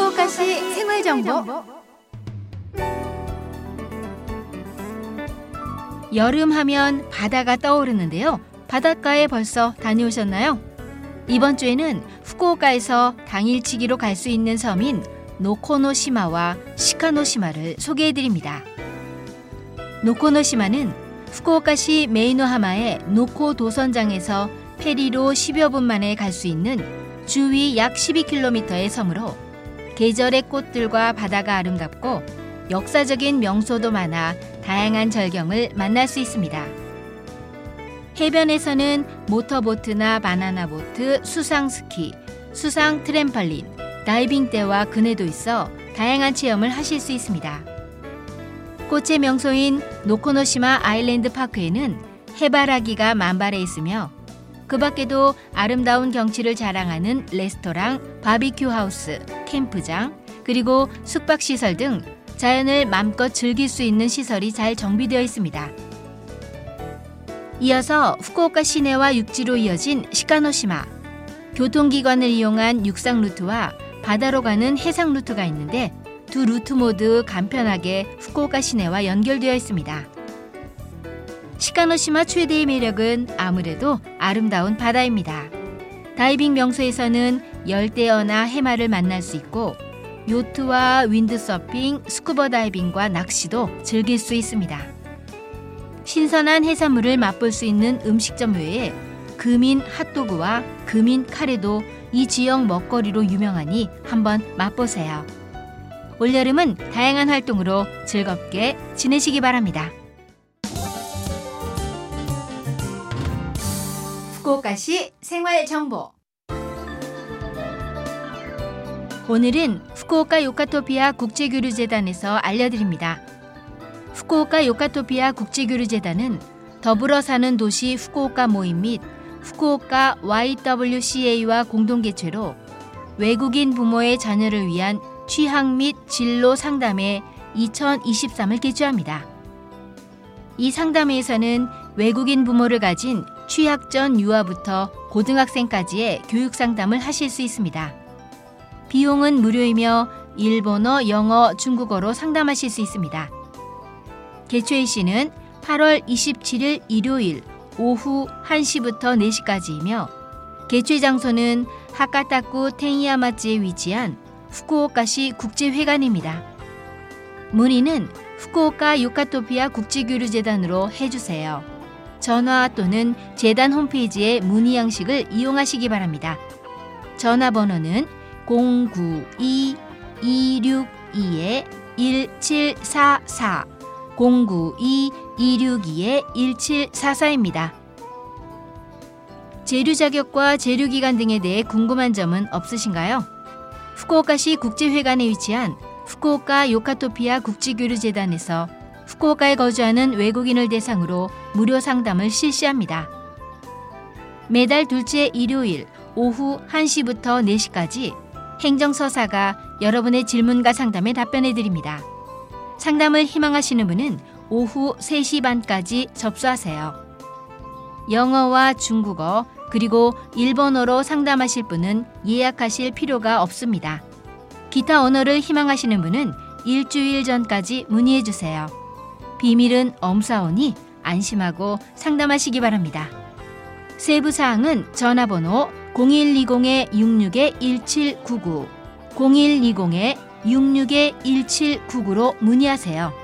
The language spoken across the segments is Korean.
후쿠오카시 생활 정보. 여름 하면 바다가 떠오르는데요. 바닷가에 벌써 다녀오셨나요? 이번 주에는 후쿠오카에서 당일치기로 갈 수 있는 섬인 노코노시마와 시카노시마를 소개해 드립니다. 노코노시마는 후쿠오카시 메이노하마의 노코 도선장에서 페리로 10여 분 만에 갈 수 있는 주위 약 12km의 섬으로 계절의 꽃들과 바다가 아름답고 역사적인 명소도 많아 다양한 절경을 만날 수 있습니다. 해변에서는 모터보트나 바나나보트, 수상스키, 수상 트램펄린, 다이빙대와 그네도 있어 다양한 체험을 하실 수 있습니다. 꽃의 명소인 노코노시마 아일랜드 파크에는 해바라기가 만발해 있으며 그 밖에도 아름다운 경치를 자랑하는 레스토랑, 바비큐 하우스, 캠프장, 그리고 숙박시설 등 자연을 맘껏 즐길 수 있는 시설이 잘 정비되어 있습니다. 이어서 후쿠오카 시내와 육지로 이어진 시카노시마, 교통기관을 이용한 육상 루트와 바다로 가는 해상 루트가 있는데 두 루트 모두 간편하게 후쿠오카 시내와 연결되어 있습니다. 시카노시마 최대의 매력은 아무래도 아름다운 바다입니다. 다이빙 명소에서는 열대어나 해마를 만날 수 있고 요트와 윈드서핑, 스쿠버 다이빙과 낚시도 즐길 수 있습니다. 신선한 해산물을 맛볼 수 있는 음식점 외에 금인 핫도그와 금인 카레도 이 지역 먹거리로 유명하니 한번 맛보세요. 올여름은 다양한 활동으로 즐겁게 지내시기 바랍니다. 후쿠오카시 생활 정보. 오늘은 후쿠오카 요카토피아 국제교류재단에서 알려드립니다. 후쿠오카 요카토피아 국제교류재단은 더불어 사는 도시 후쿠오카 모임 및 후쿠오카 YWCA와 공동 개최로 외국인 부모의 자녀를 위한 취학 및 진로 상담회 2023을 개최합니다. 이 상담회에서는 외국인 부모를 가진 취학 전 유아부터 고등학생까지의 교육 상담을 하실 수 있습니다. 비용은 무료이며 일본어, 영어, 중국어로 상담하실 수 있습니다. 개최 시는 8월 27일 일요일 오후 1시부터 4시까지이며 개최 장소는 하카타쿠 텐이야마치에 위치한 후쿠오카시 국제회관입니다. 문의는 후쿠오카 요카토피아 국제교류재단으로 해주세요. 전화 또는 재단 홈페이지의 문의 양식을 이용하시기 바랍니다. 전화번호는 092-262-1744 092-262-1744입니다. 재료 자격과 재료 기간 등에 대해 궁금한 점은 없으신가요? 후쿠오카시 국제회관에 위치한 후쿠오카 요카토피아 국제교류재단에서 후쿠오카에 거주하는 외국인을 대상으로 무료 상담을 실시합니다. 매달 둘째 일요일 오후 1시부터 4시까지 행정서사가 여러분의 질문과 상담에 답변해 드립니다. 상담을 희망하시는 분은 오후 3시 반까지 접수하세요. 영어와 중국어 그리고 일본어로 상담하실 분은 예약하실 필요가 없습니다. 기타 언어를 희망하시는 분은 일주일 전까지 문의해 주세요. 비밀은 엄사오니 안심하고 상담하시기 바랍니다. 세부 사항은 전화번호 0120-66-1799, 0120-66-1799로 문의하세요.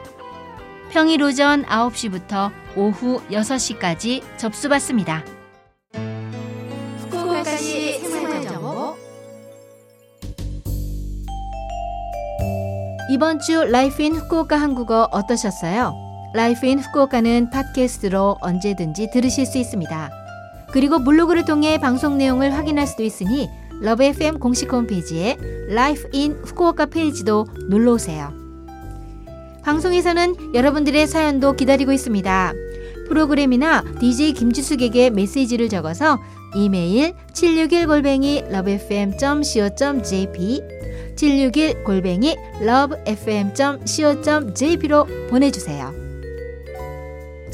평일 오전 9시부터 오후 6시까지 접수받습니다. 후쿠오카시 생활정보 이번 주 Life in 후쿠오카 한국어 어떠셨어요? Life in 후쿠오카는 팟캐스트로 언제든지 들으실 수 있습니다. 그리고 블로그를 통해 방송 내용을 확인할 수도 있으니 Love FM 공식 홈페이지에 Life in 후쿠오카 페이지도 놀러 오세요. 방송에서는 여러분들의 사연도 기다리고 있습니다. 프로그램이나 DJ 김지숙에게 메시지를 적어서 이메일 761골뱅이 lovefm.co.jp 761골뱅이 lovefm.co.jp로 보내주세요.